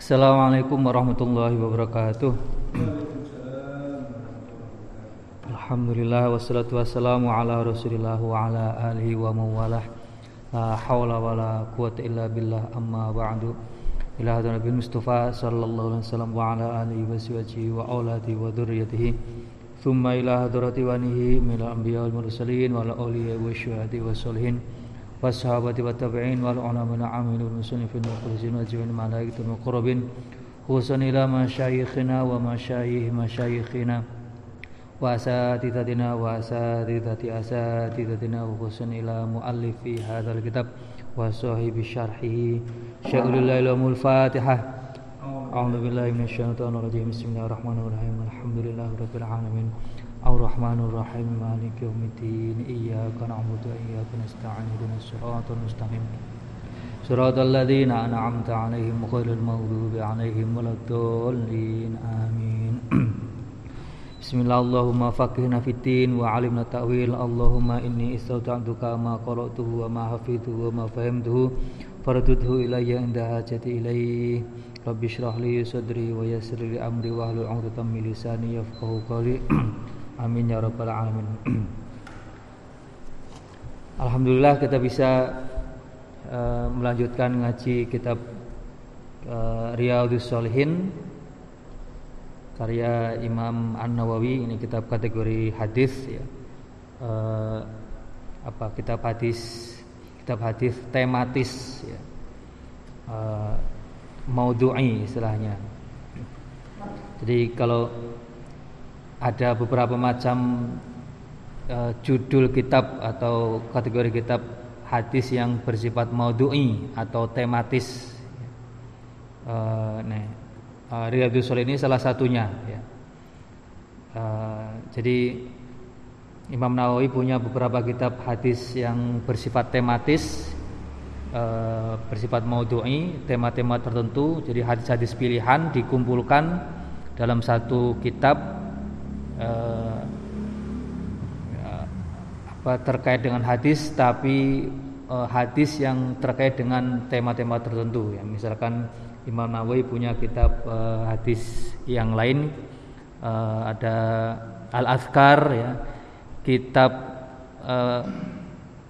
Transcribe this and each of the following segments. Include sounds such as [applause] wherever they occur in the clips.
Assalamualaikum warahmatullahi wabarakatuh. Alhamdulillah wassalatu wassalamu ala Rasulillah wa ala alihi wa mawalah. La haula wa la quwata illa billah amma ba'du. Ila hadan Nabi Mustafa sallallahu alaihi wasallam wa ala alihi wa sahbihi wa auladi wa dzurriyyatihi. Thumma ila hadrati wanihi min al-anbiya wal mursalin wa ala awliya wa syuhada wa salihin. والصحابة والتابعين والعلماء العاملين والمسلمين والمخلصين والجميع الملائكة المقربين خصوصا إلى مشايخنا ومشايخ مشايخنا وأساتذتنا وأساتذة أساتذتنا وخصوصا إلى مؤلف هذا الكتاب وصاحب شرحه شيخ الله الفاتحة. أعوذ بالله من الشيطان الرجيم. بسم الله الرحمن الرحيم. الحمد لله رب العالمين. الرحمن الرحيم مالك يوم الدين إياك نعبد وإياك نستعين اهدنا الصراط المستقيم. صراط الذين أنعمت عليهم غير المغضوب عليهم ولا الضالين آمين. [clears throat] بسم الله اللهم فقهنا في الدين وعلمنا التأويل. اللهم إني استودعتك ما قرأته وما حفظته وما فهمته فردده إلي عند حاجتي إليه. رب اشرح لي صدري ويسر لي أمري واحلل عقدة من لساني يفقهوا قولي. [clears throat] Amin ya rabbal alamin. [clears throat] Alhamdulillah kita bisa uh, melanjutkan ngaji kitab uh, Riyadhus Shalihin karya Imam An-Nawawi ini kitab kategori hadis ya. Uh, apa kitab hadis kitab hadis tematis ya. Uh, maudhu'i istilahnya. Jadi kalau ada beberapa macam uh, judul kitab atau kategori kitab hadis yang bersifat maudhu'i atau tematis. Uh, nih, uh, Riyadhus ini salah satunya ya. Uh, jadi Imam Nawawi punya beberapa kitab hadis yang bersifat tematis uh, bersifat maudhu'i, tema-tema tertentu. Jadi hadis-hadis pilihan dikumpulkan dalam satu kitab uh, apa terkait dengan hadis tapi uh, hadis yang terkait dengan tema-tema tertentu. Ya misalkan Imam Nawawi punya kitab uh, hadis yang lain uh, ada Al Azkar ya kitab uh,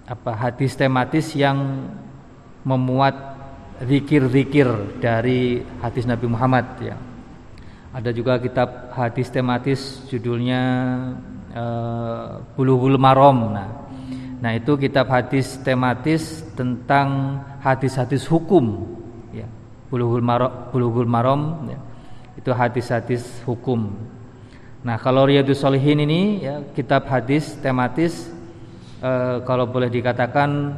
apa hadis tematis yang memuat zikir-zikir dari hadis Nabi Muhammad ya ada juga kitab hadis tematis judulnya uh, Bulughul Marom. Nah, nah itu kitab hadis tematis tentang hadis-hadis hukum. Ya, Bulughul Marom, ya, itu hadis-hadis hukum. Nah kalau Riyadus Solihin ini ya, kitab hadis tematis uh, kalau boleh dikatakan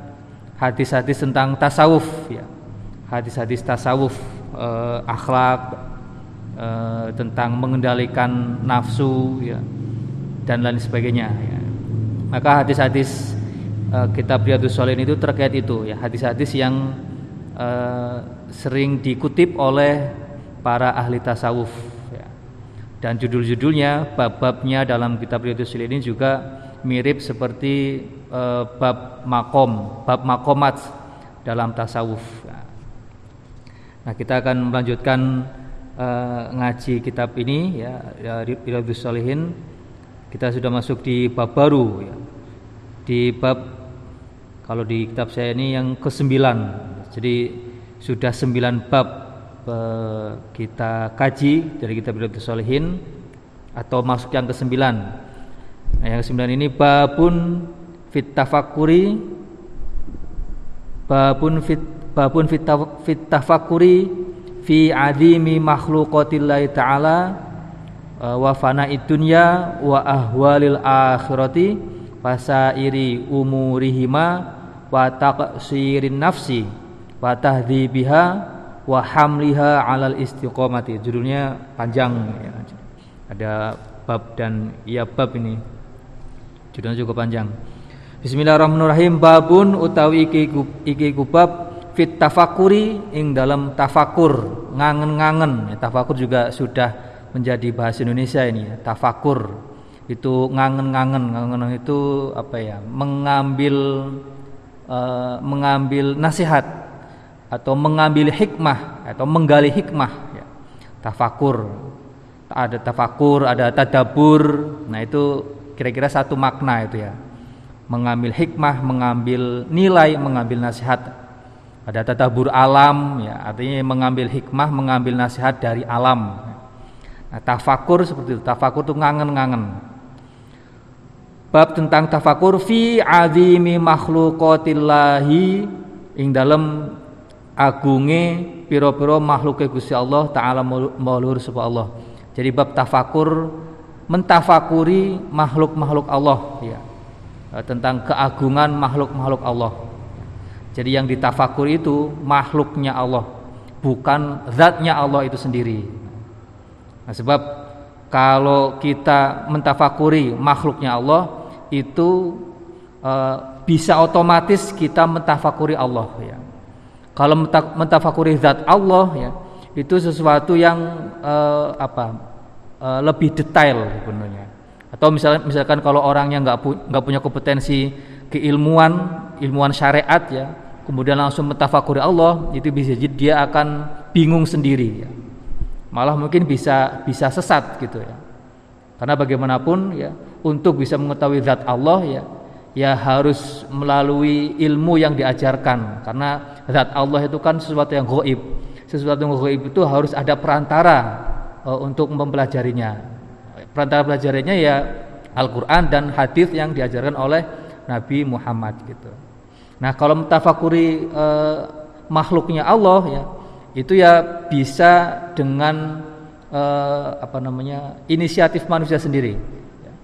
hadis-hadis tentang tasawuf ya hadis-hadis tasawuf uh, akhlak e, tentang mengendalikan nafsu ya dan lain sebagainya ya. Maka hadis-hadis e, kitab Riyadhus Shalihin itu terkait itu ya, hadis-hadis yang e, sering dikutip oleh para ahli tasawuf ya. Dan judul-judulnya, bab-babnya dalam kitab Riyadhus Shalihin ini juga mirip seperti e, bab makom, bab makomat dalam tasawuf. Ya. Nah, kita akan melanjutkan uh, ngaji kitab ini ya, ya Riyadhus Shalihin kita sudah masuk di bab baru ya. Di bab kalau di kitab saya ini yang ke-9. Jadi sudah 9 bab uh, kita kaji dari kitab Riyadhus Shalihin atau masuk yang ke-9. Nah, yang ke-9 ini babun fit tafakkuri babun fit babun fit, tafakkuri fi adimi makhluqatillahi ta'ala uh, wa fana'id dunya wa ahwalil akhirati fasairi umurihima wa taqsirin nafsi wa tahdhibiha wa hamliha alal istiqomati. Judulnya panjang. Ada bab dan ya bab ini. Judulnya juga panjang. Bismillahirrahmanirrahim. Babun utawi iki iki kubab fit tafakuri ing dalam tafakur. Ngangen-ngangen. Ya, tafakur juga sudah menjadi bahasa Indonesia ini ya, tafakur. Itu ngangen-ngangen. Ngangen itu apa ya? Mengambil uh, mengambil nasihat atau mengambil hikmah atau menggali hikmah ya. tafakur. Ada tafakur ada tadabur. Nah itu kira-kira satu makna itu ya. Mengambil hikmah mengambil nilai mengambil nasihat ada tadabur alam ya artinya mengambil hikmah mengambil nasihat dari alam nah, tafakur seperti itu tafakur itu ngangen-ngangen bab tentang tafakur fi azimi makhluqatillahi ing dalam agunge piro-piro makhluke Gusti Allah taala maulur sapa Allah. Jadi bab tafakur mentafakuri makhluk-makhluk Allah ya. E, tentang keagungan makhluk-makhluk Allah. Jadi yang ditafakur itu makhluknya Allah, bukan zatnya Allah itu sendiri. Nah, sebab kalau kita mentafakuri makhluknya Allah, itu uh, bisa otomatis kita mentafakuri Allah ya. Kalau mentafakuri zat Allah ya, itu sesuatu yang uh, apa? Uh, lebih detail sebenarnya. Atau misalnya misalkan kalau orangnya nggak pu punya kompetensi keilmuan, ilmuwan syariat ya, kemudian langsung mentafakuri Allah, itu bisa jadi dia akan bingung sendiri ya. Malah mungkin bisa bisa sesat gitu ya. Karena bagaimanapun ya untuk bisa mengetahui zat Allah ya ya harus melalui ilmu yang diajarkan karena zat Allah itu kan sesuatu yang goib sesuatu yang goib itu harus ada perantara uh, untuk mempelajarinya perantara pelajarinya ya Al-Quran dan hadis yang diajarkan oleh Nabi Muhammad gitu nah kalau mentafakuri uh, makhluknya Allah ya itu ya bisa dengan uh, apa namanya inisiatif manusia sendiri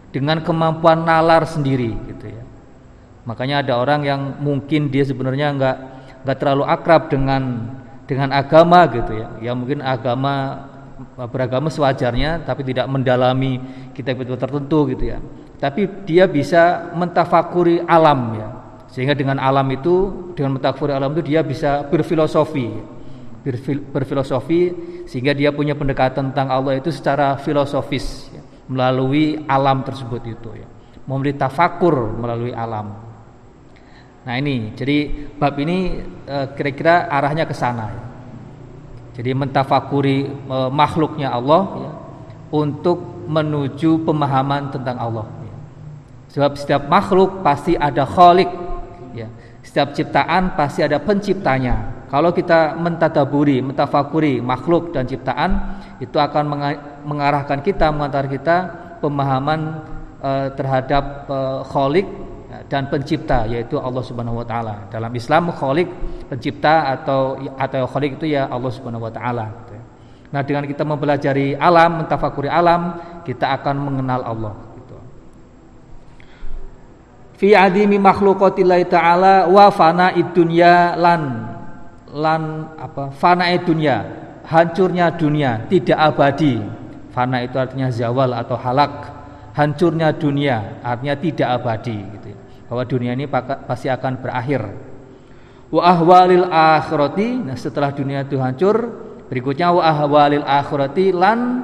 dengan kemampuan nalar sendiri gitu ya. Makanya ada orang yang mungkin dia sebenarnya nggak nggak terlalu akrab dengan dengan agama gitu ya. Ya mungkin agama beragama sewajarnya tapi tidak mendalami kitab-kitab tertentu gitu ya. Tapi dia bisa mentafakuri alam ya. Sehingga dengan alam itu dengan mentafakuri alam itu dia bisa berfilosofi. Berfilosofi sehingga dia punya pendekatan tentang Allah itu secara filosofis ya melalui alam tersebut itu ya. Memberi tafakur melalui alam. Nah ini, jadi bab ini eh, kira-kira arahnya ke sana ya. Jadi mentafakuri e, makhluknya Allah ya, untuk menuju pemahaman tentang Allah. Ya. Sebab setiap makhluk pasti ada khalik, ya. Setiap ciptaan pasti ada penciptanya. Kalau kita mentadaburi, mentafakuri makhluk dan ciptaan, itu akan mengarahkan kita mengantar kita pemahaman uh, terhadap uh, kholik dan pencipta yaitu Allah Subhanahu wa taala. Dalam Islam kholik pencipta atau atau kholik itu ya Allah Subhanahu wa taala ya. Nah, dengan kita mempelajari alam, mentafakuri alam, kita akan mengenal Allah. Fi adimi makhluqatillahi taala wa fana dunya lan lan apa fana dunya hancurnya dunia tidak abadi. Fana itu artinya zawal atau halak. Hancurnya dunia artinya tidak abadi gitu. Bahwa dunia ini pasti akan berakhir. Wa ahwalil akhirati nah setelah dunia itu hancur berikutnya wa ahwalil akhirati lan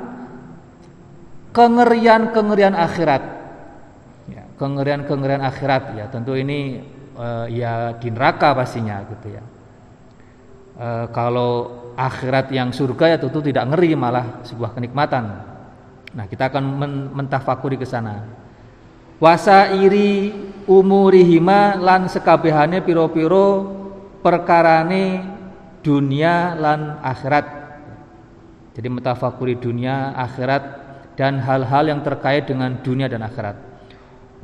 kengerian-kengerian akhirat kengerian-kengerian akhirat ya tentu ini uh, ya di neraka pastinya gitu ya uh, kalau akhirat yang surga ya tentu tidak ngeri malah sebuah kenikmatan. Nah, kita akan men mentafakuri ke sana. Wasa iri umurihima lan sekabehane piro-piro perkarane dunia lan akhirat. Jadi mentafakuri dunia, akhirat dan hal-hal yang terkait dengan dunia dan akhirat.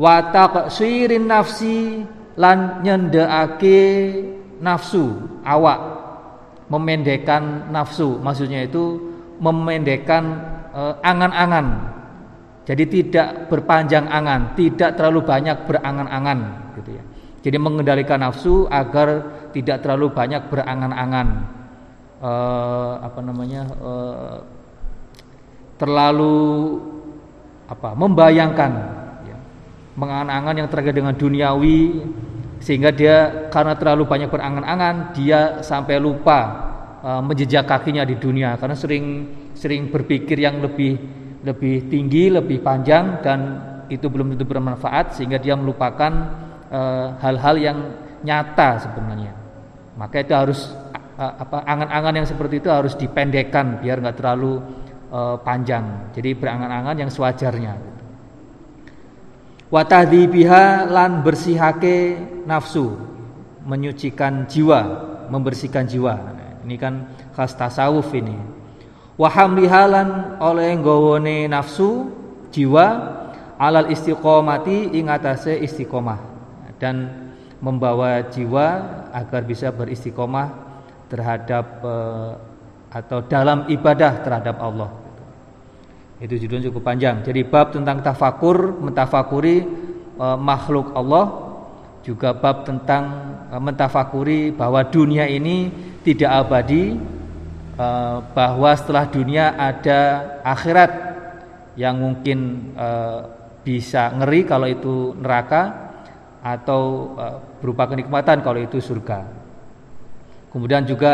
Wa taqsirin nafsi lan nyendeake nafsu awak. Memendekkan nafsu maksudnya itu memendekkan eh, angan-angan. Jadi tidak berpanjang angan tidak terlalu banyak berangan-angan gitu ya. Jadi mengendalikan nafsu agar tidak terlalu banyak berangan-angan. Uh, apa namanya uh, terlalu apa membayangkan. ya. Mengangan-angan yang terkait dengan duniawi sehingga dia karena terlalu banyak berangan-angan dia sampai lupa uh, menjejak kakinya di dunia karena sering sering berpikir yang lebih lebih tinggi lebih panjang dan itu belum tentu bermanfaat sehingga dia melupakan eh, hal-hal uh, yang nyata sebenarnya maka itu harus apa angan-angan yang seperti itu harus dipendekkan biar nggak terlalu uh, panjang. Jadi berangan-angan yang sewajarnya. Biha lan bersihake nafsu, menyucikan jiwa, membersihkan jiwa. Ini kan khas tasawuf ini. Waham lihalan oleh gowone nafsu jiwa alal istiqomati ingatase istiqomah dan membawa jiwa agar bisa beristiqomah terhadap uh, atau dalam ibadah terhadap Allah. Itu judulnya cukup panjang. Jadi bab tentang tafakur, mentafakuri uh, makhluk Allah, juga bab tentang uh, mentafakuri bahwa dunia ini tidak abadi, uh, bahwa setelah dunia ada akhirat yang mungkin uh, bisa ngeri kalau itu neraka atau uh, berupa kenikmatan kalau itu surga. Kemudian juga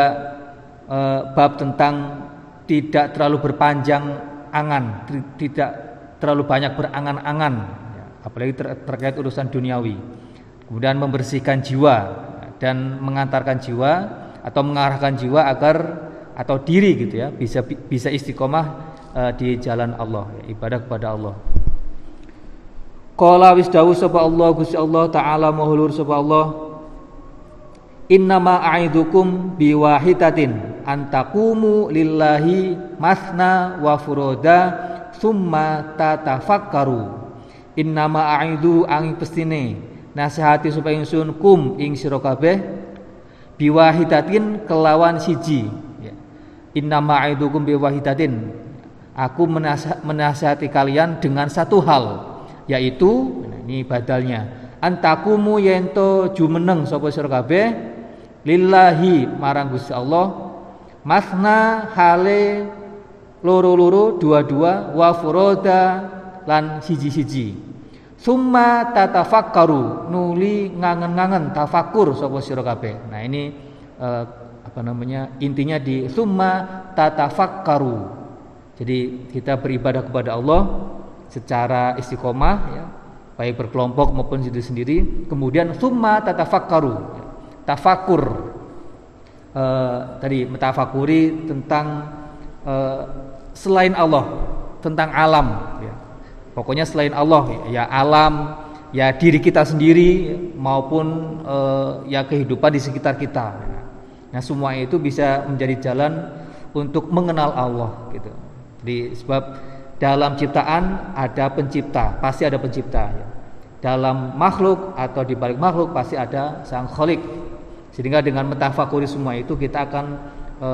uh, bab tentang tidak terlalu berpanjang angan, tidak terlalu banyak berangan-angan, ya, apalagi ter terkait urusan duniawi. Kemudian membersihkan jiwa dan mengantarkan jiwa atau mengarahkan jiwa agar atau diri gitu ya bisa bisa istiqomah uh, di jalan Allah, ya, ibadah kepada Allah. Qala wis dawuh sapa Allah Gusti Allah taala mahulur sapa Allah Innama a'idukum biwahidatin antakumu lillahi masna wa furoda summa tatafakkaru Innama a'idu angin pestine nasihati supaya ingsun kum ing sira kabeh biwahidatin kelawan siji ya. Innama a'idukum biwahidatin Aku menasihati kalian dengan satu hal yaitu ini badalnya antakumu yento jumeneng sapa sira kabeh lillahi marang Gusti Allah. Masna hale loro-loro dua-dua wa furoda lan siji-siji. Summa tatafakkaru nuli ngangen-ngangen tafakur sapa sira nah ini eh, apa namanya intinya di summa tatafakkaru. Jadi kita beribadah kepada Allah secara istiqomah ya, baik berkelompok maupun sendiri sendiri kemudian summa tatafakkaru. ya, tafakur e, tadi metafakuri tentang e, selain Allah tentang alam ya. pokoknya selain Allah ya, alam ya diri kita sendiri maupun e, ya kehidupan di sekitar kita nah semua itu bisa menjadi jalan untuk mengenal Allah gitu di sebab dalam ciptaan ada pencipta, pasti ada pencipta. Ya. Dalam makhluk atau di balik makhluk pasti ada sang kholik. Sehingga dengan mentafakuri semua itu kita akan e,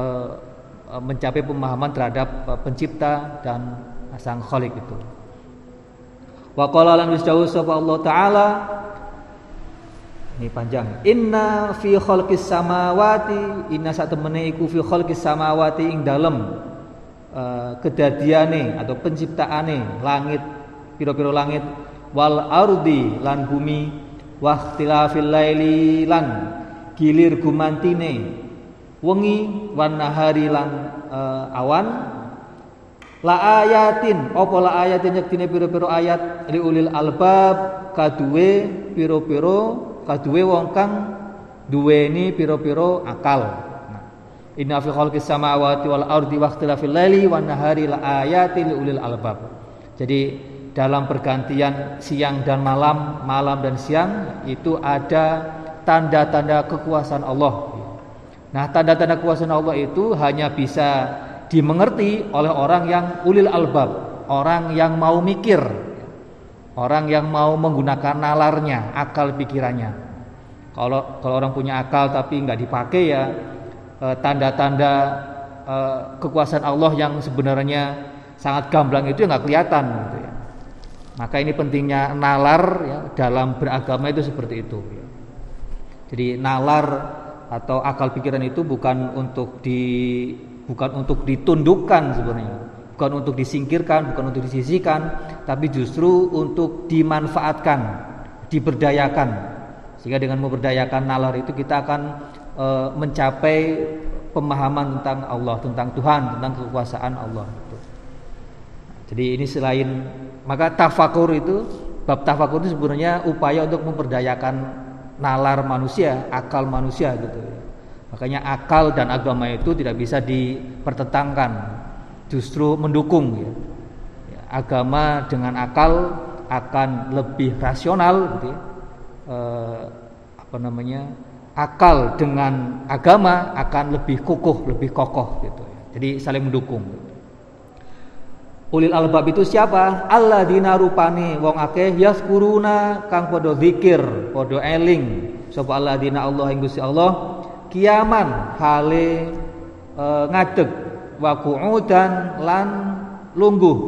mencapai pemahaman terhadap e, pencipta dan sang kholik itu. Wa qala lan Allah taala ini panjang. Inna fi khalqis samawati inna sak temene iku fi khalqis samawati ing dalem uh, kedadiane atau penciptaane langit piro-piro langit wal ardi lan bumi wahtilafil laili lan gilir gumantine. Wengi wan nahari lan uh, awan. La ayatin. Apa la ayatin yektine piro-piro ayat? Li ulil albab kaduwe piro-piro kaduwe wong kang duweni piro-piro akal. Inna fi khalqis samawati wal ardi wa ikhtilafil laili wan nahari la ayatil ulil albab. Jadi dalam pergantian siang dan malam, malam dan siang itu ada tanda-tanda kekuasaan Allah. Nah, tanda-tanda kekuasaan Allah itu hanya bisa dimengerti oleh orang yang ulil albab, orang yang mau mikir, orang yang mau menggunakan nalarnya, akal pikirannya. Kalau kalau orang punya akal tapi nggak dipakai ya Eh, tanda-tanda uh, kekuasaan Allah yang sebenarnya sangat gamblang itu nggak kelihatan gitu ya. Maka ini pentingnya nalar ya, dalam beragama itu seperti itu. Ya. Jadi nalar atau akal pikiran itu bukan untuk di bukan untuk ditundukkan sebenarnya, bukan untuk disingkirkan, bukan untuk disisihkan, tapi justru untuk dimanfaatkan, diberdayakan. Sehingga dengan memberdayakan nalar itu kita akan e, mencapai pemahaman tentang Allah, tentang Tuhan, tentang kekuasaan Allah. Jadi ini selain maka tafakur itu bab tafakur itu sebenarnya upaya untuk memperdayakan nalar manusia, akal manusia gitu. Makanya akal dan agama itu tidak bisa dipertentangkan, justru mendukung ya. ya agama dengan akal akan lebih rasional gitu ya. E, apa namanya? akal dengan agama akan lebih kukuh, lebih kokoh gitu ya. Jadi saling mendukung. Ulil albab itu siapa? Allah dina rupani wong akeh yaskuruna kang podo zikir, podo eling. Sapa Allah dina Allah ing Gusti Allah kiaman hale e, ngadeg wa qu'udan lan lungguh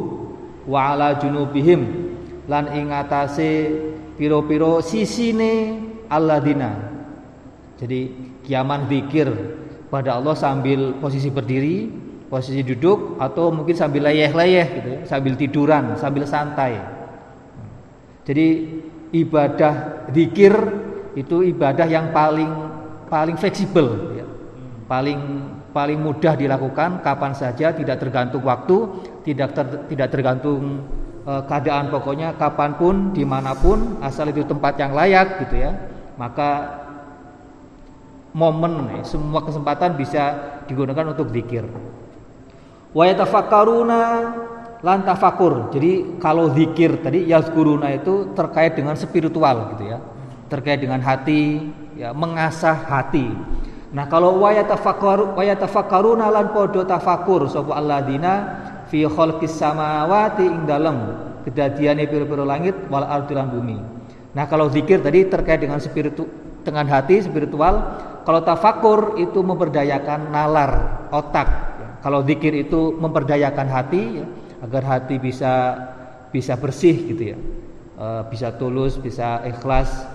wa ala junubihim lan ing atase piro-piro sisine dina. Jadi kiaman zikir pada Allah sambil posisi berdiri, posisi duduk atau mungkin sambil layeh-layeh gitu ya, sambil tiduran, sambil santai. Jadi ibadah zikir itu ibadah yang paling paling fleksibel ya. Paling paling mudah dilakukan kapan saja tidak tergantung waktu, tidak ter, tidak tergantung e, keadaan pokoknya kapan pun di mana pun asal itu tempat yang layak gitu ya maka momen semua kesempatan bisa digunakan untuk zikir wa yatafakkaruna lan tafakur. Jadi kalau zikir tadi yazkuruna itu terkait dengan spiritual gitu ya. Terkait dengan hati ya mengasah hati. Nah kalau wa yatafakkaru wa yatafakkaruna lan podo tafakur sapa alladzina fi khalqis samawati ing dalem kedadiane pira-pira langit wal ardi lan bumi. Nah kalau zikir tadi terkait dengan spiritu dengan hati spiritual kalau tafakur itu memperdayakan nalar otak. Kalau zikir itu memperdayakan hati ya, agar hati bisa bisa bersih gitu ya. E, bisa tulus, bisa ikhlas,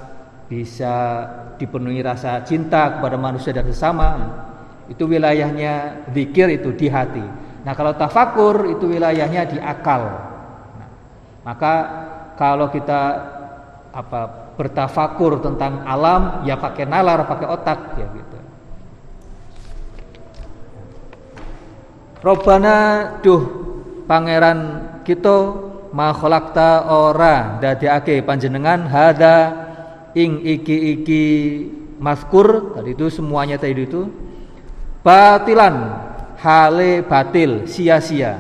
bisa dipenuhi rasa cinta kepada manusia dan sesama. Itu wilayahnya zikir itu di hati. Nah, kalau tafakur itu wilayahnya di akal. Nah, maka kalau kita apa bertafakur tentang alam ya pakai nalar pakai otak ya gitu Robana duh pangeran kita ma khalaqta ora dadiake panjenengan hada ing iki-iki maskur tadi itu semuanya tadi itu batilan hale batil sia-sia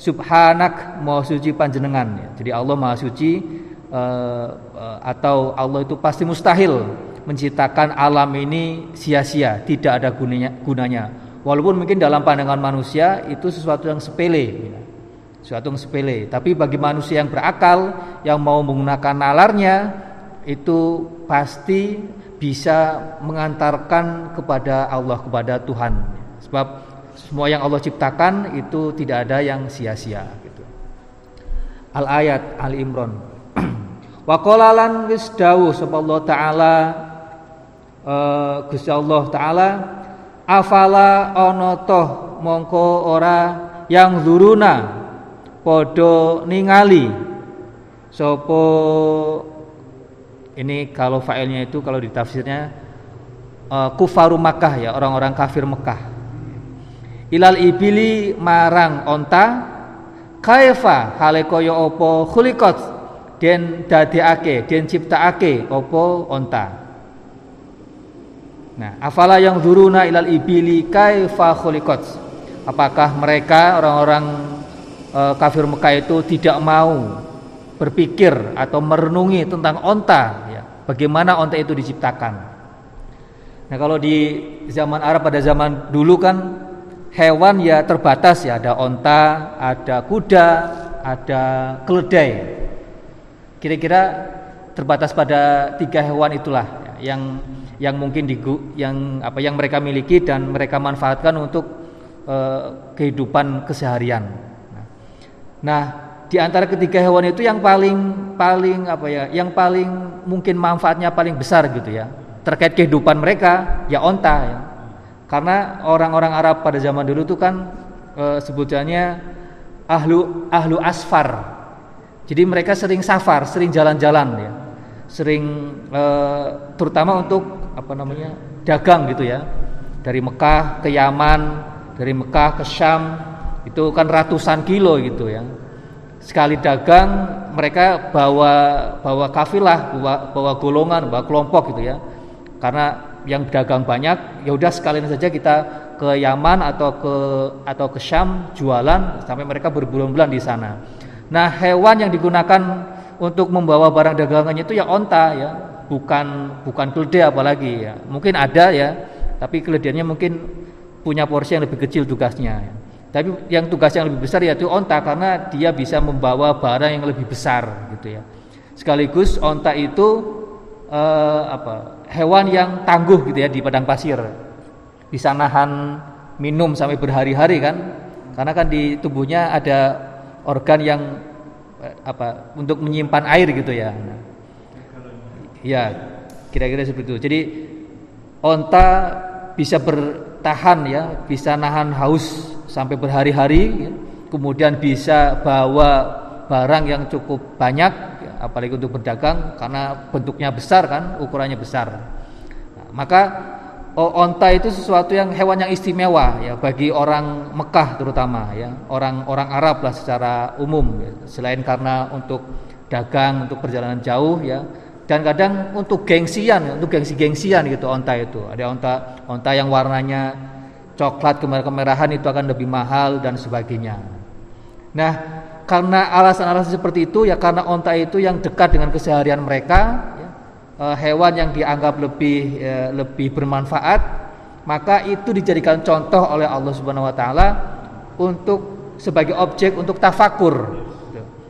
subhanak mau suci panjenengan jadi Allah maha suci uh, uh, atau Allah itu pasti mustahil menciptakan alam ini sia-sia, tidak ada gunanya, gunanya. Walaupun mungkin dalam pandangan manusia itu sesuatu yang sepele, sesuatu yang sepele. Tapi bagi manusia yang berakal, yang mau menggunakan nalarnya, itu pasti bisa mengantarkan kepada Allah, kepada Tuhan. Sebab semua yang Allah ciptakan itu tidak ada yang sia-sia. Gitu. Al ayat Al Imran [clears throat] Wa qala lan wis dawuh Allah taala uh, Gusti Allah taala afala ana toh mongko ora yang zuruna podo ningali. Sopo ini kalau failnya itu kalau di tafsirnya uh, kufaru Makkah ya orang-orang kafir Mekah ilal ibili marang onta kaifa hale kaya apa khuliqat den dadekake den ciptakake apa onta nah afala yang zuruna ilal ibili kaifa khuliqat? Apakah mereka orang-orang e, kafir Mekah itu tidak mau berpikir atau merenungi tentang onta? Ya bagaimana onta itu diciptakan? Nah kalau di zaman Arab pada zaman dulu kan hewan ya terbatas ya. Ada onta ada kuda ada keledai. Kira-kira terbatas pada tiga hewan itulah yang yang mungkin di, yang apa yang mereka miliki dan mereka manfaatkan untuk uh, kehidupan keseharian. Nah, nah, di antara ketiga hewan itu yang paling paling apa ya, yang paling mungkin manfaatnya paling besar gitu ya terkait kehidupan mereka ya onta ya. Karena orang-orang Arab pada zaman dulu itu kan e, sebutannya ahlu ahlu asfar jadi mereka sering safar, sering jalan-jalan ya. Sering e, terutama untuk apa namanya? dagang gitu ya. Dari Mekah ke Yaman, dari Mekah ke Syam itu kan ratusan kilo gitu ya. Sekali dagang mereka bawa bawa kafilah, bawa, bawa golongan, bawa kelompok gitu ya. Karena yang dagang banyak, ya udah sekalian saja kita ke Yaman atau ke atau ke Syam jualan sampai mereka berbulan-bulan di sana. Nah, hewan yang digunakan untuk membawa barang dagangannya itu ya onta ya, bukan bukan keledai apalagi ya. Mungkin ada ya, tapi keledainya mungkin punya porsi yang lebih kecil tugasnya. Ya. Tapi yang tugas yang lebih besar yaitu onta karena dia bisa membawa barang yang lebih besar gitu ya. Sekaligus onta itu eh, apa? hewan yang tangguh gitu ya di padang pasir. Bisa nahan minum sampai berhari-hari kan? Karena kan di tubuhnya ada organ yang apa? untuk menyimpan air gitu ya. Ya, kira-kira seperti itu. Jadi onta bisa bertahan ya, bisa nahan haus sampai berhari-hari ya. kemudian bisa bawa barang yang cukup banyak ya, apalagi untuk berdagang karena bentuknya besar kan ukurannya besar nah, maka oh, onta itu sesuatu yang hewan yang istimewa ya bagi orang Mekah terutama ya orang-orang Arab lah secara umum ya. selain karena untuk dagang untuk perjalanan jauh ya dan kadang untuk gengsian untuk gengsi-gengsian gitu onta itu ada onta onta yang warnanya coklat kemerahan itu akan lebih mahal dan sebagainya. Nah, karena alasan-alasan seperti itu ya karena onta itu yang dekat dengan keseharian mereka, eh, hewan yang dianggap lebih eh, lebih bermanfaat, maka itu dijadikan contoh oleh Allah Subhanahu Wa Taala untuk sebagai objek untuk tafakur.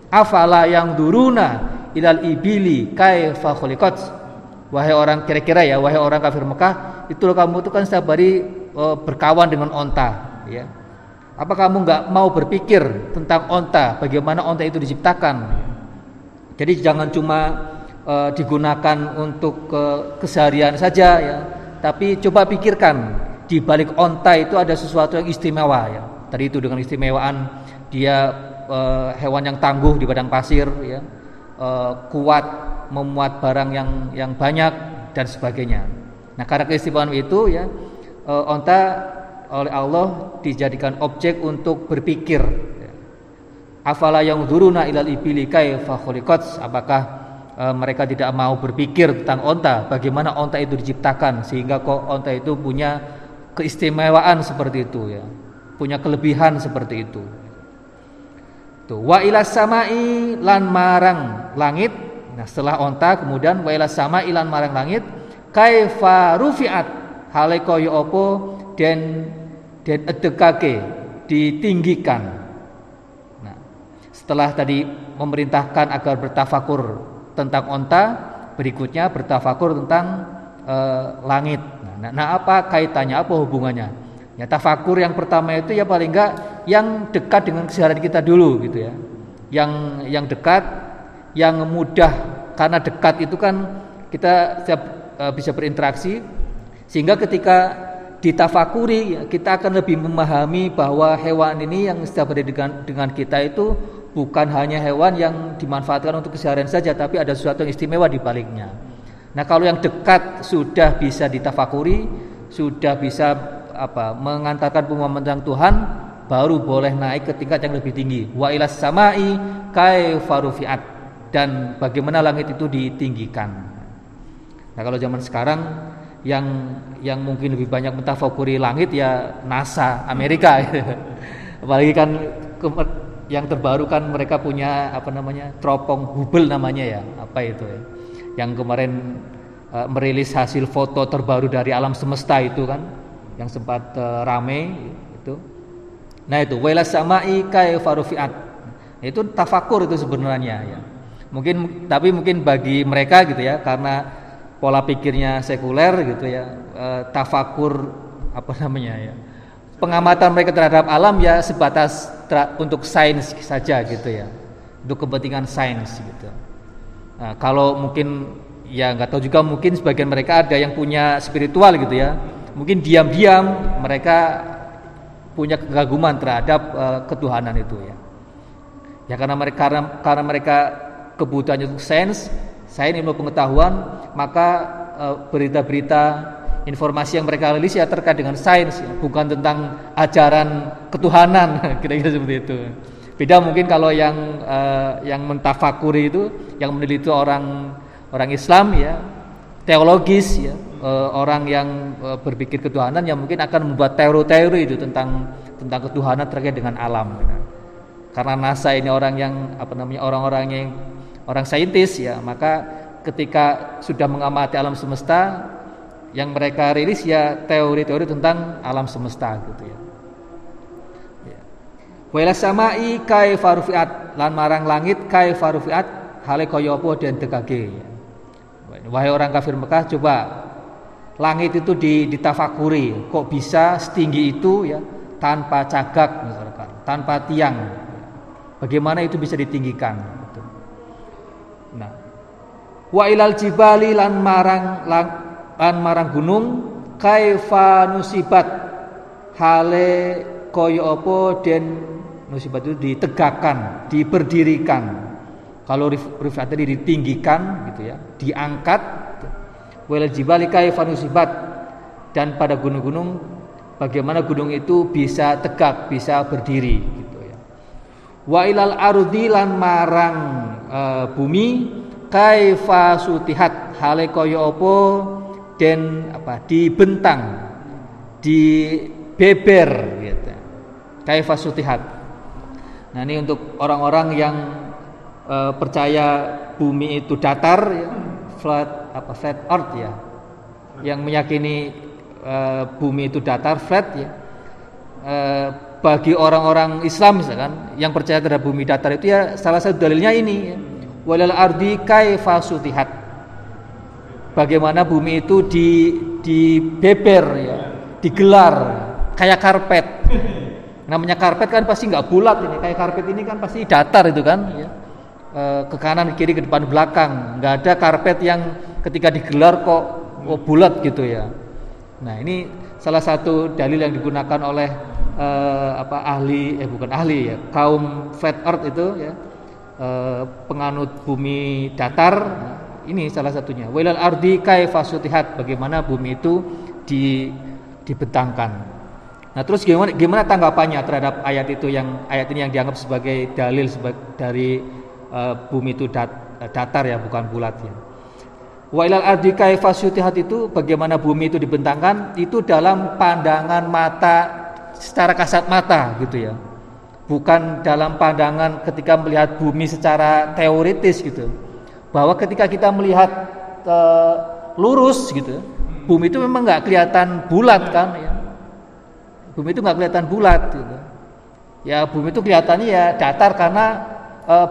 Afala yang duruna ilal ibili kaifa khuliqat. Wahai orang kira-kira ya, wahai orang kafir Mekah, itu kamu itu kan setiap hari uh, berkawan dengan onta ya apa kamu nggak mau berpikir tentang onta bagaimana onta itu diciptakan jadi jangan cuma uh, digunakan untuk ke keseharian saja ya tapi coba pikirkan di balik onta itu ada sesuatu yang istimewa ya tadi itu dengan istimewaan dia uh, hewan yang tangguh di padang pasir ya uh, kuat memuat barang yang yang banyak dan sebagainya nah karena keistimewaan itu ya uh, onta oleh Allah dijadikan objek untuk berpikir. Afala yang duruna ilal ibili khuliqat? Apakah uh, mereka tidak mau berpikir tentang onta, bagaimana onta itu diciptakan sehingga kok onta itu punya keistimewaan seperti itu ya. Punya kelebihan seperti itu. Tuh, wa ilas samai lan marang langit. Nah, setelah onta kemudian wa ilas samai lan marang langit kaifa rufiat hale kaya apa den den edekake ditinggikan nah setelah tadi memerintahkan agar bertafakur tentang onta berikutnya bertafakur tentang e, langit. Nah, nah apa kaitannya? Apa hubungannya? Ya tafakur yang pertama itu ya paling enggak yang dekat dengan keseharian kita dulu gitu ya. Yang yang dekat yang mudah karena dekat itu kan kita siap, e, bisa berinteraksi. Sehingga ketika ditafakuri kita akan lebih memahami bahwa hewan ini yang setiap hari dengan, dengan kita itu bukan hanya hewan yang dimanfaatkan untuk keseharian saja tapi ada sesuatu yang istimewa di baliknya. Nah, kalau yang dekat sudah bisa ditafakuri, sudah bisa apa? mengantarkan pemahaman tentang Tuhan, baru boleh naik ke tingkat yang lebih tinggi. Wa ilas samai kaifarufiat dan bagaimana langit itu ditinggikan. Nah, kalau zaman sekarang yang yang mungkin lebih banyak mentafakuri langit ya NASA Amerika [laughs] apalagi kan yang terbaru kan mereka punya apa namanya teropong Hubble namanya ya. Apa itu ya? Yang kemarin uh, merilis hasil foto terbaru dari alam semesta itu kan yang sempat uh, rame itu. Nah itu wala samai kaifarufiat itu tafakur itu sebenarnya ya. Mungkin tapi mungkin bagi mereka gitu ya karena pola pikirnya sekuler gitu ya e, tafakur apa namanya ya pengamatan mereka terhadap alam ya sebatas untuk sains saja gitu ya. Untuk kepentingan sains gitu. Nah, kalau mungkin ya nggak tahu juga mungkin sebagian mereka ada yang punya spiritual gitu ya. Mungkin diam-diam mereka punya kekaguman terhadap uh, ketuhanan itu ya. Ya karena mereka karena, karena mereka kebutuhannya untuk sains saya ilmu pengetahuan maka eh, berita-berita informasi yang mereka rilis ya terkait dengan sains bukan tentang ajaran ketuhanan [laughs] kira-kira seperti itu beda mungkin kalau yang uh, yang mentafakuri itu yang meneliti orang orang Islam ya teologis ya e, orang yang e, berpikir ketuhanan yang mungkin akan membuat teori-teori itu tentang tentang ketuhanan terkait dengan alam. Gitu. Karena NASA ini orang yang apa namanya orang-orang yang orang saintis ya, maka ketika sudah mengamati alam semesta yang mereka rilis ya teori-teori tentang alam semesta gitu ya. ya. Wala samai kai farufiat lan marang langit kai farufiat hale kaya apa den dekake. Wahai orang kafir Mekah coba langit itu ditafakuri kok bisa setinggi itu ya tanpa cagak misalkan tanpa tiang bagaimana itu bisa ditinggikan gitu. nah wa ilal jibali lan marang lan, lan marang gunung kaifa nusibat? Hale koyo opo den nusibat itu ditegakkan diberdirikan. Kalau rifat tadi ditinggikan gitu ya diangkat. Wal jibali kaifa nusibat? Dan pada gunung-gunung bagaimana gunung itu bisa tegak, bisa berdiri gitu ya. Wa ilal ardi lan marang e, bumi kaifa sutihat? Hale kaya apa den apa? Dibentang di beber gitu. Kaifa sutihat. Nah, ini untuk orang-orang yang e, percaya bumi itu datar ya, flat apa? Flat earth ya. Yang meyakini e, bumi itu datar flat ya. E, bagi orang-orang Islam misalkan yang percaya terhadap bumi datar itu ya salah satu dalilnya ini ya. walal ardi kaifa sutihat bagaimana bumi itu di di beber ya digelar kayak karpet. Namanya karpet kan pasti nggak bulat ini kayak karpet ini kan pasti datar itu kan ya. Eh, ke kanan kiri ke depan belakang. Nggak ada karpet yang ketika digelar kok oh, bulat gitu ya. Nah ini salah satu dalil yang digunakan oleh eh, apa ahli eh bukan ahli ya kaum flat earth itu ya eh, penganut bumi datar ini salah satunya wailal ardi kaifa bagaimana bumi itu di dibentangkan Nah terus gimana gimana tanggapannya terhadap ayat itu yang ayat ini yang dianggap sebagai dalil dari uh, bumi itu dat, datar ya bukan bulat ya. Wa ilal ardi kaifa itu bagaimana bumi itu dibentangkan itu dalam pandangan mata secara kasat mata gitu ya. Bukan dalam pandangan ketika melihat bumi secara teoritis gitu. Bahwa ketika kita melihat uh, lurus gitu, bumi itu memang nggak kelihatan bulat kan ya. Bumi itu nggak kelihatan bulat gitu. Ya bumi itu kelihatannya ya datar karena uh,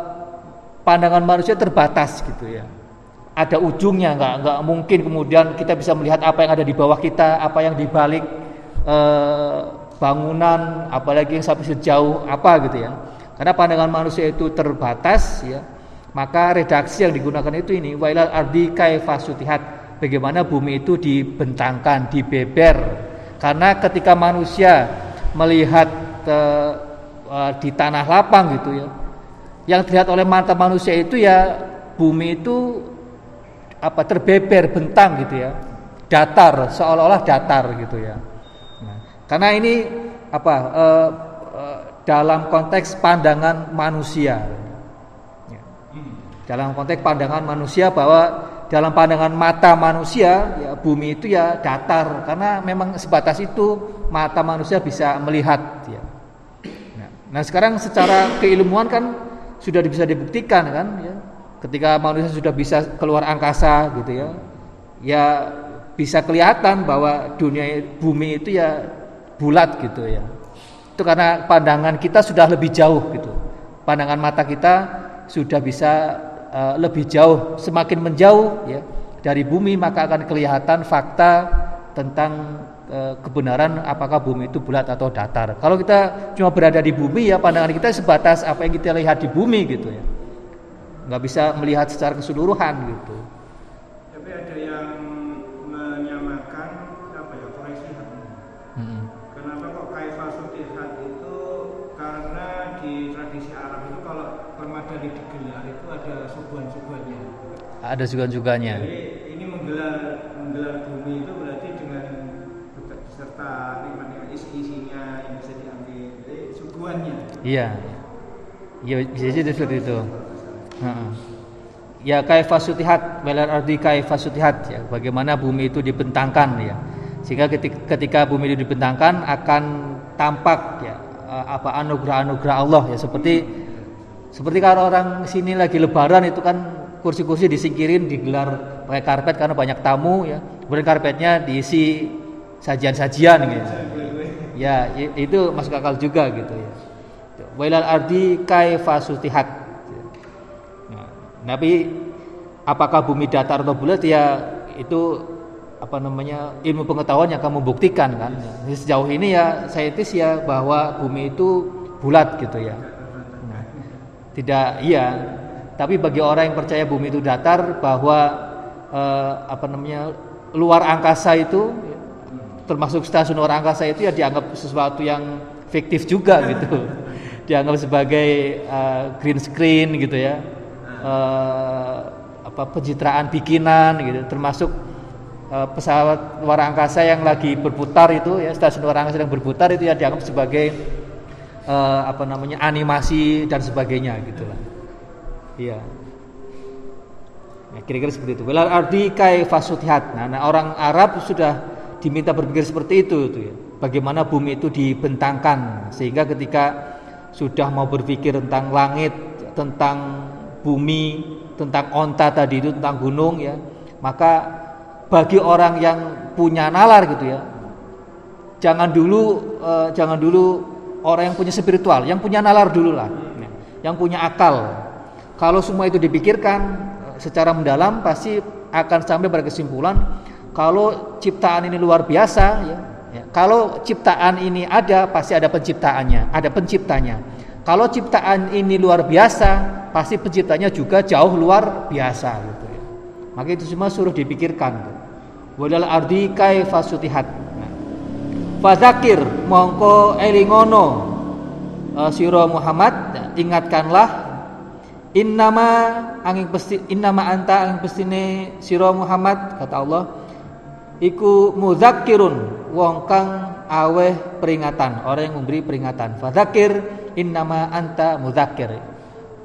pandangan manusia terbatas gitu ya ada ujungnya nggak nggak mungkin kemudian kita bisa melihat apa yang ada di bawah kita apa yang di balik eh, bangunan apalagi yang sampai sejauh apa gitu ya karena pandangan manusia itu terbatas ya maka redaksi yang digunakan itu ini wailal ardi kaifasutihat bagaimana bumi itu dibentangkan dibeber. Karena ketika manusia melihat eh, eh di tanah lapang gitu ya yang dilihat oleh mata manusia itu ya bumi itu apa terbeber bentang gitu ya. Datar seolah-olah datar gitu ya. Nah, karena ini apa e, dalam konteks pandangan manusia. Dalam konteks pandangan manusia bahwa dalam pandangan mata manusia ya bumi itu ya datar. Karena memang sebatas itu mata manusia bisa melihat ya. Nah, nah sekarang secara keilmuan kan sudah bisa dibuktikan kan ya. Ketika manusia sudah bisa keluar angkasa gitu ya ya bisa kelihatan bahwa dunia bumi itu ya bulat gitu ya. Itu karena pandangan kita sudah lebih jauh gitu. Pandangan mata kita sudah bisa uh, lebih jauh semakin menjauh ya dari bumi maka akan kelihatan fakta tentang Eh, kebenaran apakah bumi itu bulat atau datar. Kalau kita cuma berada di bumi ya pandangan kita sebatas apa yang kita lihat di bumi gitu ya. Nggak bisa melihat secara keseluruhan gitu. Ada. Jadi ini menggelar menggelar bumi itu berarti dengan serta nikmat-nikmat isi-isinya yang bisa diambil jadi suguhannya. Iya. Iya bisa jadi seperti itu. Ya kaifasutihat melal ardi kaifasutihat ya. Bagaimana bumi itu dibentangkan ya. Sehingga ketika, ketika bumi itu dibentangkan akan tampak ya eh, apa anugerah-anugerah Allah ya. Seperti seperti kalau orang sini lagi lebaran itu kan kursi-kursi disingkirin digelar pakai karpet karena banyak tamu ya. Kemudian karpetnya diisi sajian-sajian gitu. Ya itu masuk akal juga gitu ya. Wailal ardi kaifasutihat nah, tapi apakah bumi datar atau bulat ya itu apa namanya ilmu pengetahuan yang akan membuktikan kan? Sejauh ini ya itu ya bahwa bumi itu bulat gitu ya. Nah, tidak iya tapi bagi orang yang percaya bumi itu datar bahwa eh, apa namanya luar angkasa itu termasuk stasiun luar angkasa itu ya dianggap sesuatu yang fiktif juga [laughs] gitu. dianggap sebagai uh, green screen gitu ya. Uh, apa pencitraan bikinan gitu termasuk uh, pesawat luar angkasa yang lagi berputar itu ya stasiun luar angkasa yang berputar itu ya dianggap sebagai uh, apa namanya animasi dan sebagainya gitu lah. Iya. Ya, kira-kira seperti itu. Bilal ardi kai. Nah, nah, orang Arab sudah diminta berpikir seperti itu itu ya. Bagaimana bumi itu dibentangkan sehingga ketika sudah mau berpikir tentang langit, tentang bumi, tentang onta tadi itu tentang gunung ya, maka bagi orang yang punya nalar gitu ya, jangan dulu uh, jangan dulu orang yang punya spiritual, yang punya nalar dulu lah, ya. yang punya akal kalau semua itu dipikirkan eh, secara mendalam pasti akan sampai pada kesimpulan kalau ciptaan ini luar biasa ya, ya. Kalau ciptaan ini ada pasti ada penciptaannya, ada penciptanya. Kalau ciptaan ini luar biasa, pasti penciptanya juga jauh luar biasa gitu ya. Maka itu semua suruh dipikirkan. Wadal ardi kaifasutihat. Nah. Fazakir mongko elingono uh, siro Muhammad ingatkanlah Innama angin pesti innama anta angin pestine sira Muhammad kata Allah iku mudzakirun wong kang aweh peringatan orang yang memberi peringatan fadzakir innama anta mudzakir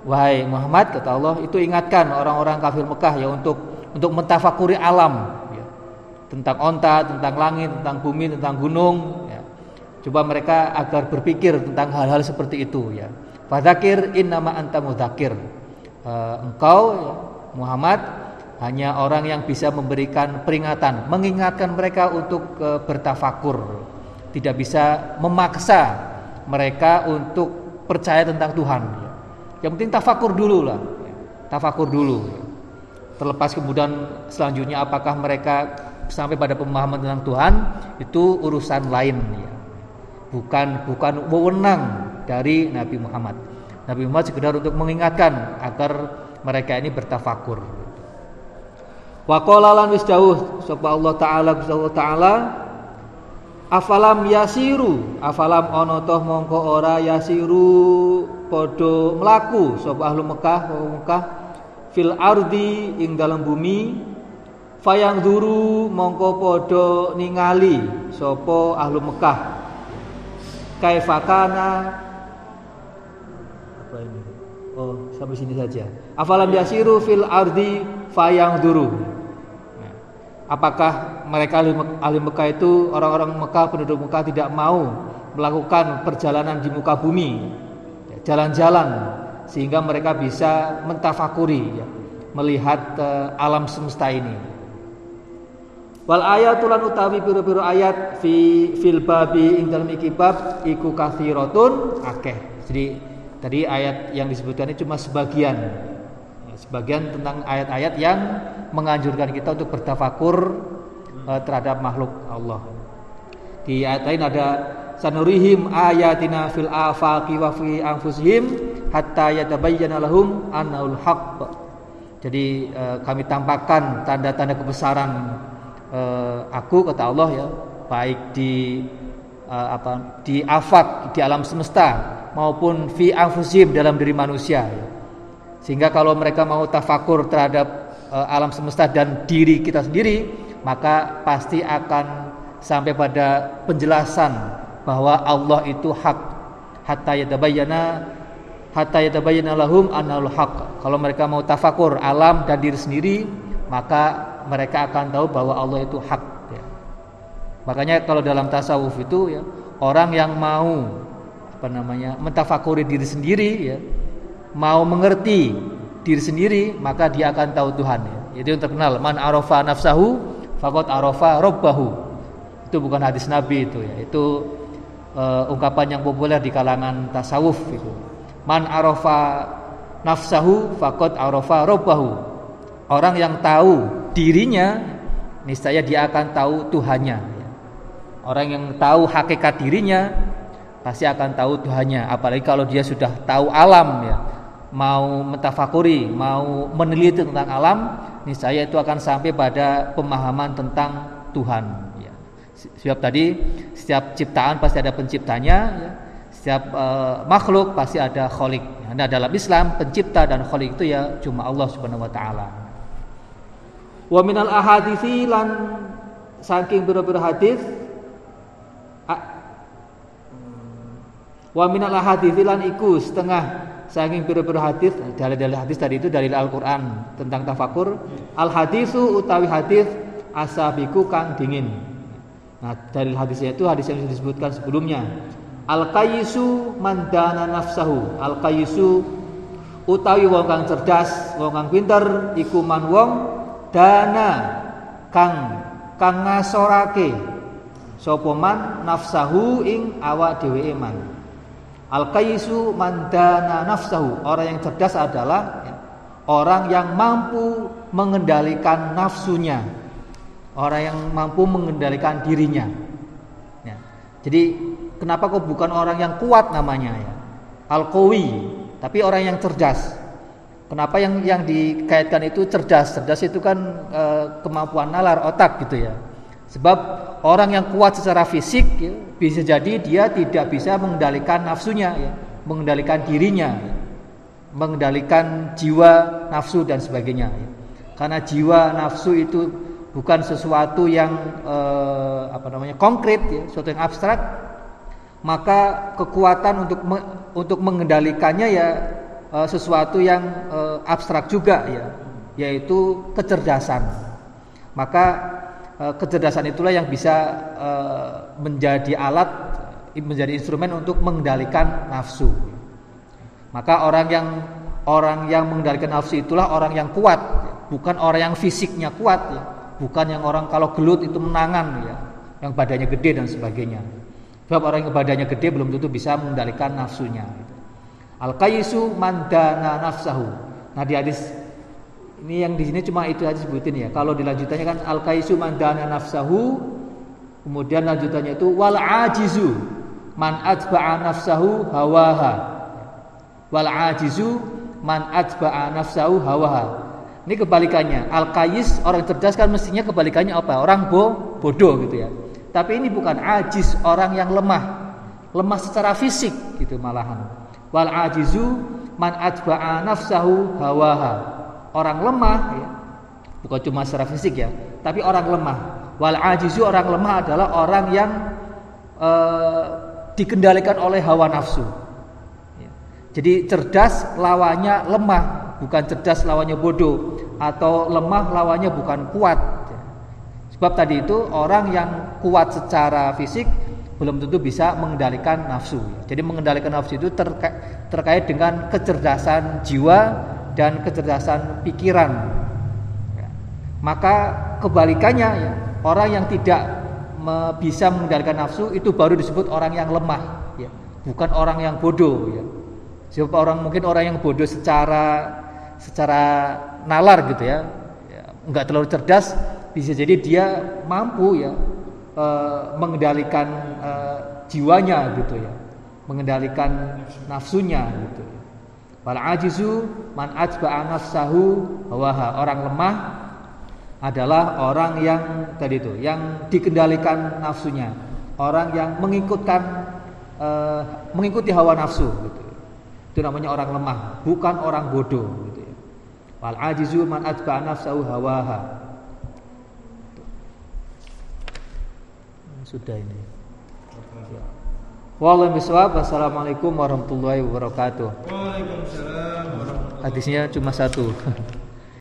wahai Muhammad kata Allah itu ingatkan orang-orang kafir Mekah ya untuk untuk mentafakuri alam ya. tentang onta tentang langit tentang bumi tentang gunung ya. coba mereka agar berpikir tentang hal-hal seperti itu ya Fadzakir innama anta mudzakir. Uh, engkau ya, Muhammad hanya orang yang bisa memberikan peringatan, mengingatkan mereka untuk uh, bertafakur. Tidak bisa memaksa mereka untuk percaya tentang Tuhan. Yang penting tafakur dulu lah. Tafakur dulu. Terlepas kemudian selanjutnya apakah mereka sampai pada pemahaman tentang Tuhan itu urusan lain ya. Bukan bukan wewenang dari Nabi Muhammad. Nabi Muhammad sekedar untuk mengingatkan agar mereka ini bertafakur. Wa qala lan wis dawuh sapa Allah taala Gusti Allah taala afalam yasiru afalam ana toh mongko ora yasiru padha mlaku sapa ahlu Mekah Mekah fil ardi ing dalam bumi fayang duru mongko padha ningali sapa ahlu Mekah kaifakana sampai sini saja. Afalam yasiru fil ardi fayang duru. Nah, apakah mereka ahli Mekah itu orang-orang Mekah penduduk Mekah tidak mau melakukan perjalanan di muka bumi, ya, jalan-jalan sehingga mereka bisa mentafakuri, ya, melihat uh, alam semesta ini. Wal ayatulan utawi biru-biru ayat fi fil babi ing dalam ikibab iku kathiratun akeh. Jadi Tadi ayat yang disebutkan ini cuma sebagian. Ya, Sebagian tentang ayat-ayat yang menganjurkan kita untuk bertafakur uh, terhadap makhluk Allah. Di ayat lain ada Sanurihim ayatina fil afaqi wa fi anfusihim hatta yatabayyana lahum annaul haqq. Jadi uh, kami tampakkan tanda-tanda kebesaran uh, aku kata Allah ya, baik di uh, apa di afak di alam semesta maupun fi anfusim dalam diri manusia. Sehingga kalau mereka mau tafakur terhadap uh, alam semesta dan diri kita sendiri, maka pasti akan sampai pada penjelasan bahwa Allah itu hak hatta yatabayyana hatta yatabayyana lahum annal haq. Kalau mereka mau tafakur alam dan diri sendiri, maka mereka akan tahu bahwa Allah itu hak ya. Makanya kalau dalam tasawuf itu ya, orang yang mau apa namanya? mentafakuri diri sendiri ya, mau mengerti diri sendiri, maka dia akan tahu Tuhan ya. Itu yang terkenal, man arafa nafsahu faqad arafa rabbahu. Itu bukan hadis Nabi itu ya. Itu uh, ungkapan yang populer di kalangan tasawuf itu. Man arafa nafsahu faqad arafa rabbahu. Orang yang tahu dirinya niscaya dia akan tahu Tuhannya. Orang yang tahu hakikat dirinya pasti akan tahu Tuhannya. Apalagi kalau dia sudah tahu alam ya, mau mentafakuri, mau meneliti tentang alam, niscaya itu akan sampai pada pemahaman tentang Tuhan. Ya. Sebab tadi setiap ciptaan pasti ada penciptanya, ya. setiap uh, makhluk pasti ada kholik. Nah dalam Islam pencipta dan kholik itu ya cuma Allah Subhanahu Wa Taala. Wa minal ahadithi lan saking biro-biro hadis Wa minal ahadithi lan iku setengah saking biro-biro hadis dalil-dalil hadis tadi itu dari Al-Qur'an tentang tafakur al hadisu utawi hadis asabiku kang dingin. Nah, dalil hadisnya itu hadis yang disebutkan sebelumnya. Al qayisu mandana nafsahu. Al qayisu utawi wong kang cerdas, wong kang pinter iku man wong dana kang kang ngasorake sapa man nafsahu ing awak dhewe al qaisu mandana nafsahu orang yang cerdas adalah orang yang mampu mengendalikan nafsunya orang yang mampu mengendalikan dirinya ya. jadi kenapa kok bukan orang yang kuat namanya ya al qawi tapi orang yang cerdas Kenapa yang yang dikaitkan itu cerdas? Cerdas itu kan e, kemampuan nalar otak gitu ya. Sebab orang yang kuat secara fisik ya, bisa jadi dia tidak bisa mengendalikan nafsunya ya, mengendalikan dirinya, ya, mengendalikan jiwa, nafsu dan sebagainya ya. Karena jiwa, nafsu itu bukan sesuatu yang e, apa namanya konkret ya, sesuatu yang abstrak, maka kekuatan untuk me, untuk mengendalikannya ya uh, sesuatu yang uh, abstrak juga ya, yaitu kecerdasan. Maka kecerdasan itulah yang bisa uh, menjadi alat, menjadi instrumen untuk mengendalikan nafsu. Maka orang yang orang yang mengendalikan nafsu itulah orang yang kuat, bukan orang yang fisiknya kuat ya, bukan yang orang kalau gelut itu menangan ya, yang badannya gede dan sebagainya. Sebab orang yang badannya gede belum tentu bisa mengendalikan nafsunya. Al qaisu mandana nafsahu. Nah di hadis ini yang di sini cuma itu aja sebutin ya. Kalau dilanjutannya kan al qaisu mandana nafsahu. Kemudian lanjutannya itu wal ajizu man atba'a nafsahu hawaha. Wal ajizu man atba'a nafsahu hawaha. Ini kebalikannya. Al qais orang cerdas kan mestinya kebalikannya apa? Orang bo bodoh gitu ya. Tapi ini bukan ajiz, orang yang lemah. Lemah secara fisik gitu malahan wal ajizu man atba'a nafsahu hawaha. Orang lemah ya, bukan cuma secara fisik ya, tapi orang lemah. Wal ajizu orang lemah adalah orang yang uh, dikendalikan oleh hawa nafsu. Ya. Jadi cerdas lawannya lemah, bukan cerdas lawannya bodoh atau lemah lawannya bukan kuat. Ya. Sebab tadi itu orang yang kuat secara fisik belum tentu bisa mengendalikan nafsu. Jadi mengendalikan nafsu itu terka terkait dengan kecerdasan jiwa dan kecerdasan pikiran. Maka kebalikannya ya, orang yang tidak bisa mengendalikan nafsu itu baru disebut orang yang lemah, ya. bukan orang yang bodoh. Ya. Siapa orang mungkin orang yang bodoh secara secara nalar gitu ya, ya nggak terlalu cerdas, bisa jadi dia mampu ya e, mengendalikan e, jiwanya gitu ya mengendalikan nafsunya gitu wal ajizu man ajba'a nafsahu hawaha orang lemah adalah orang yang tadi itu yang dikendalikan nafsunya. Orang yang mengikutkan e, mengikuti hawa nafsu gitu. Itu namanya orang lemah bukan orang bodoh gitu ya. Wal ajizu man ajba'a nafsahu hawaha. Sudah ini. Wallahu bisawab. Wassalamualaikum warahmatullahi wabarakatuh. Waalaikumsalam Hadisnya cuma satu. [laughs]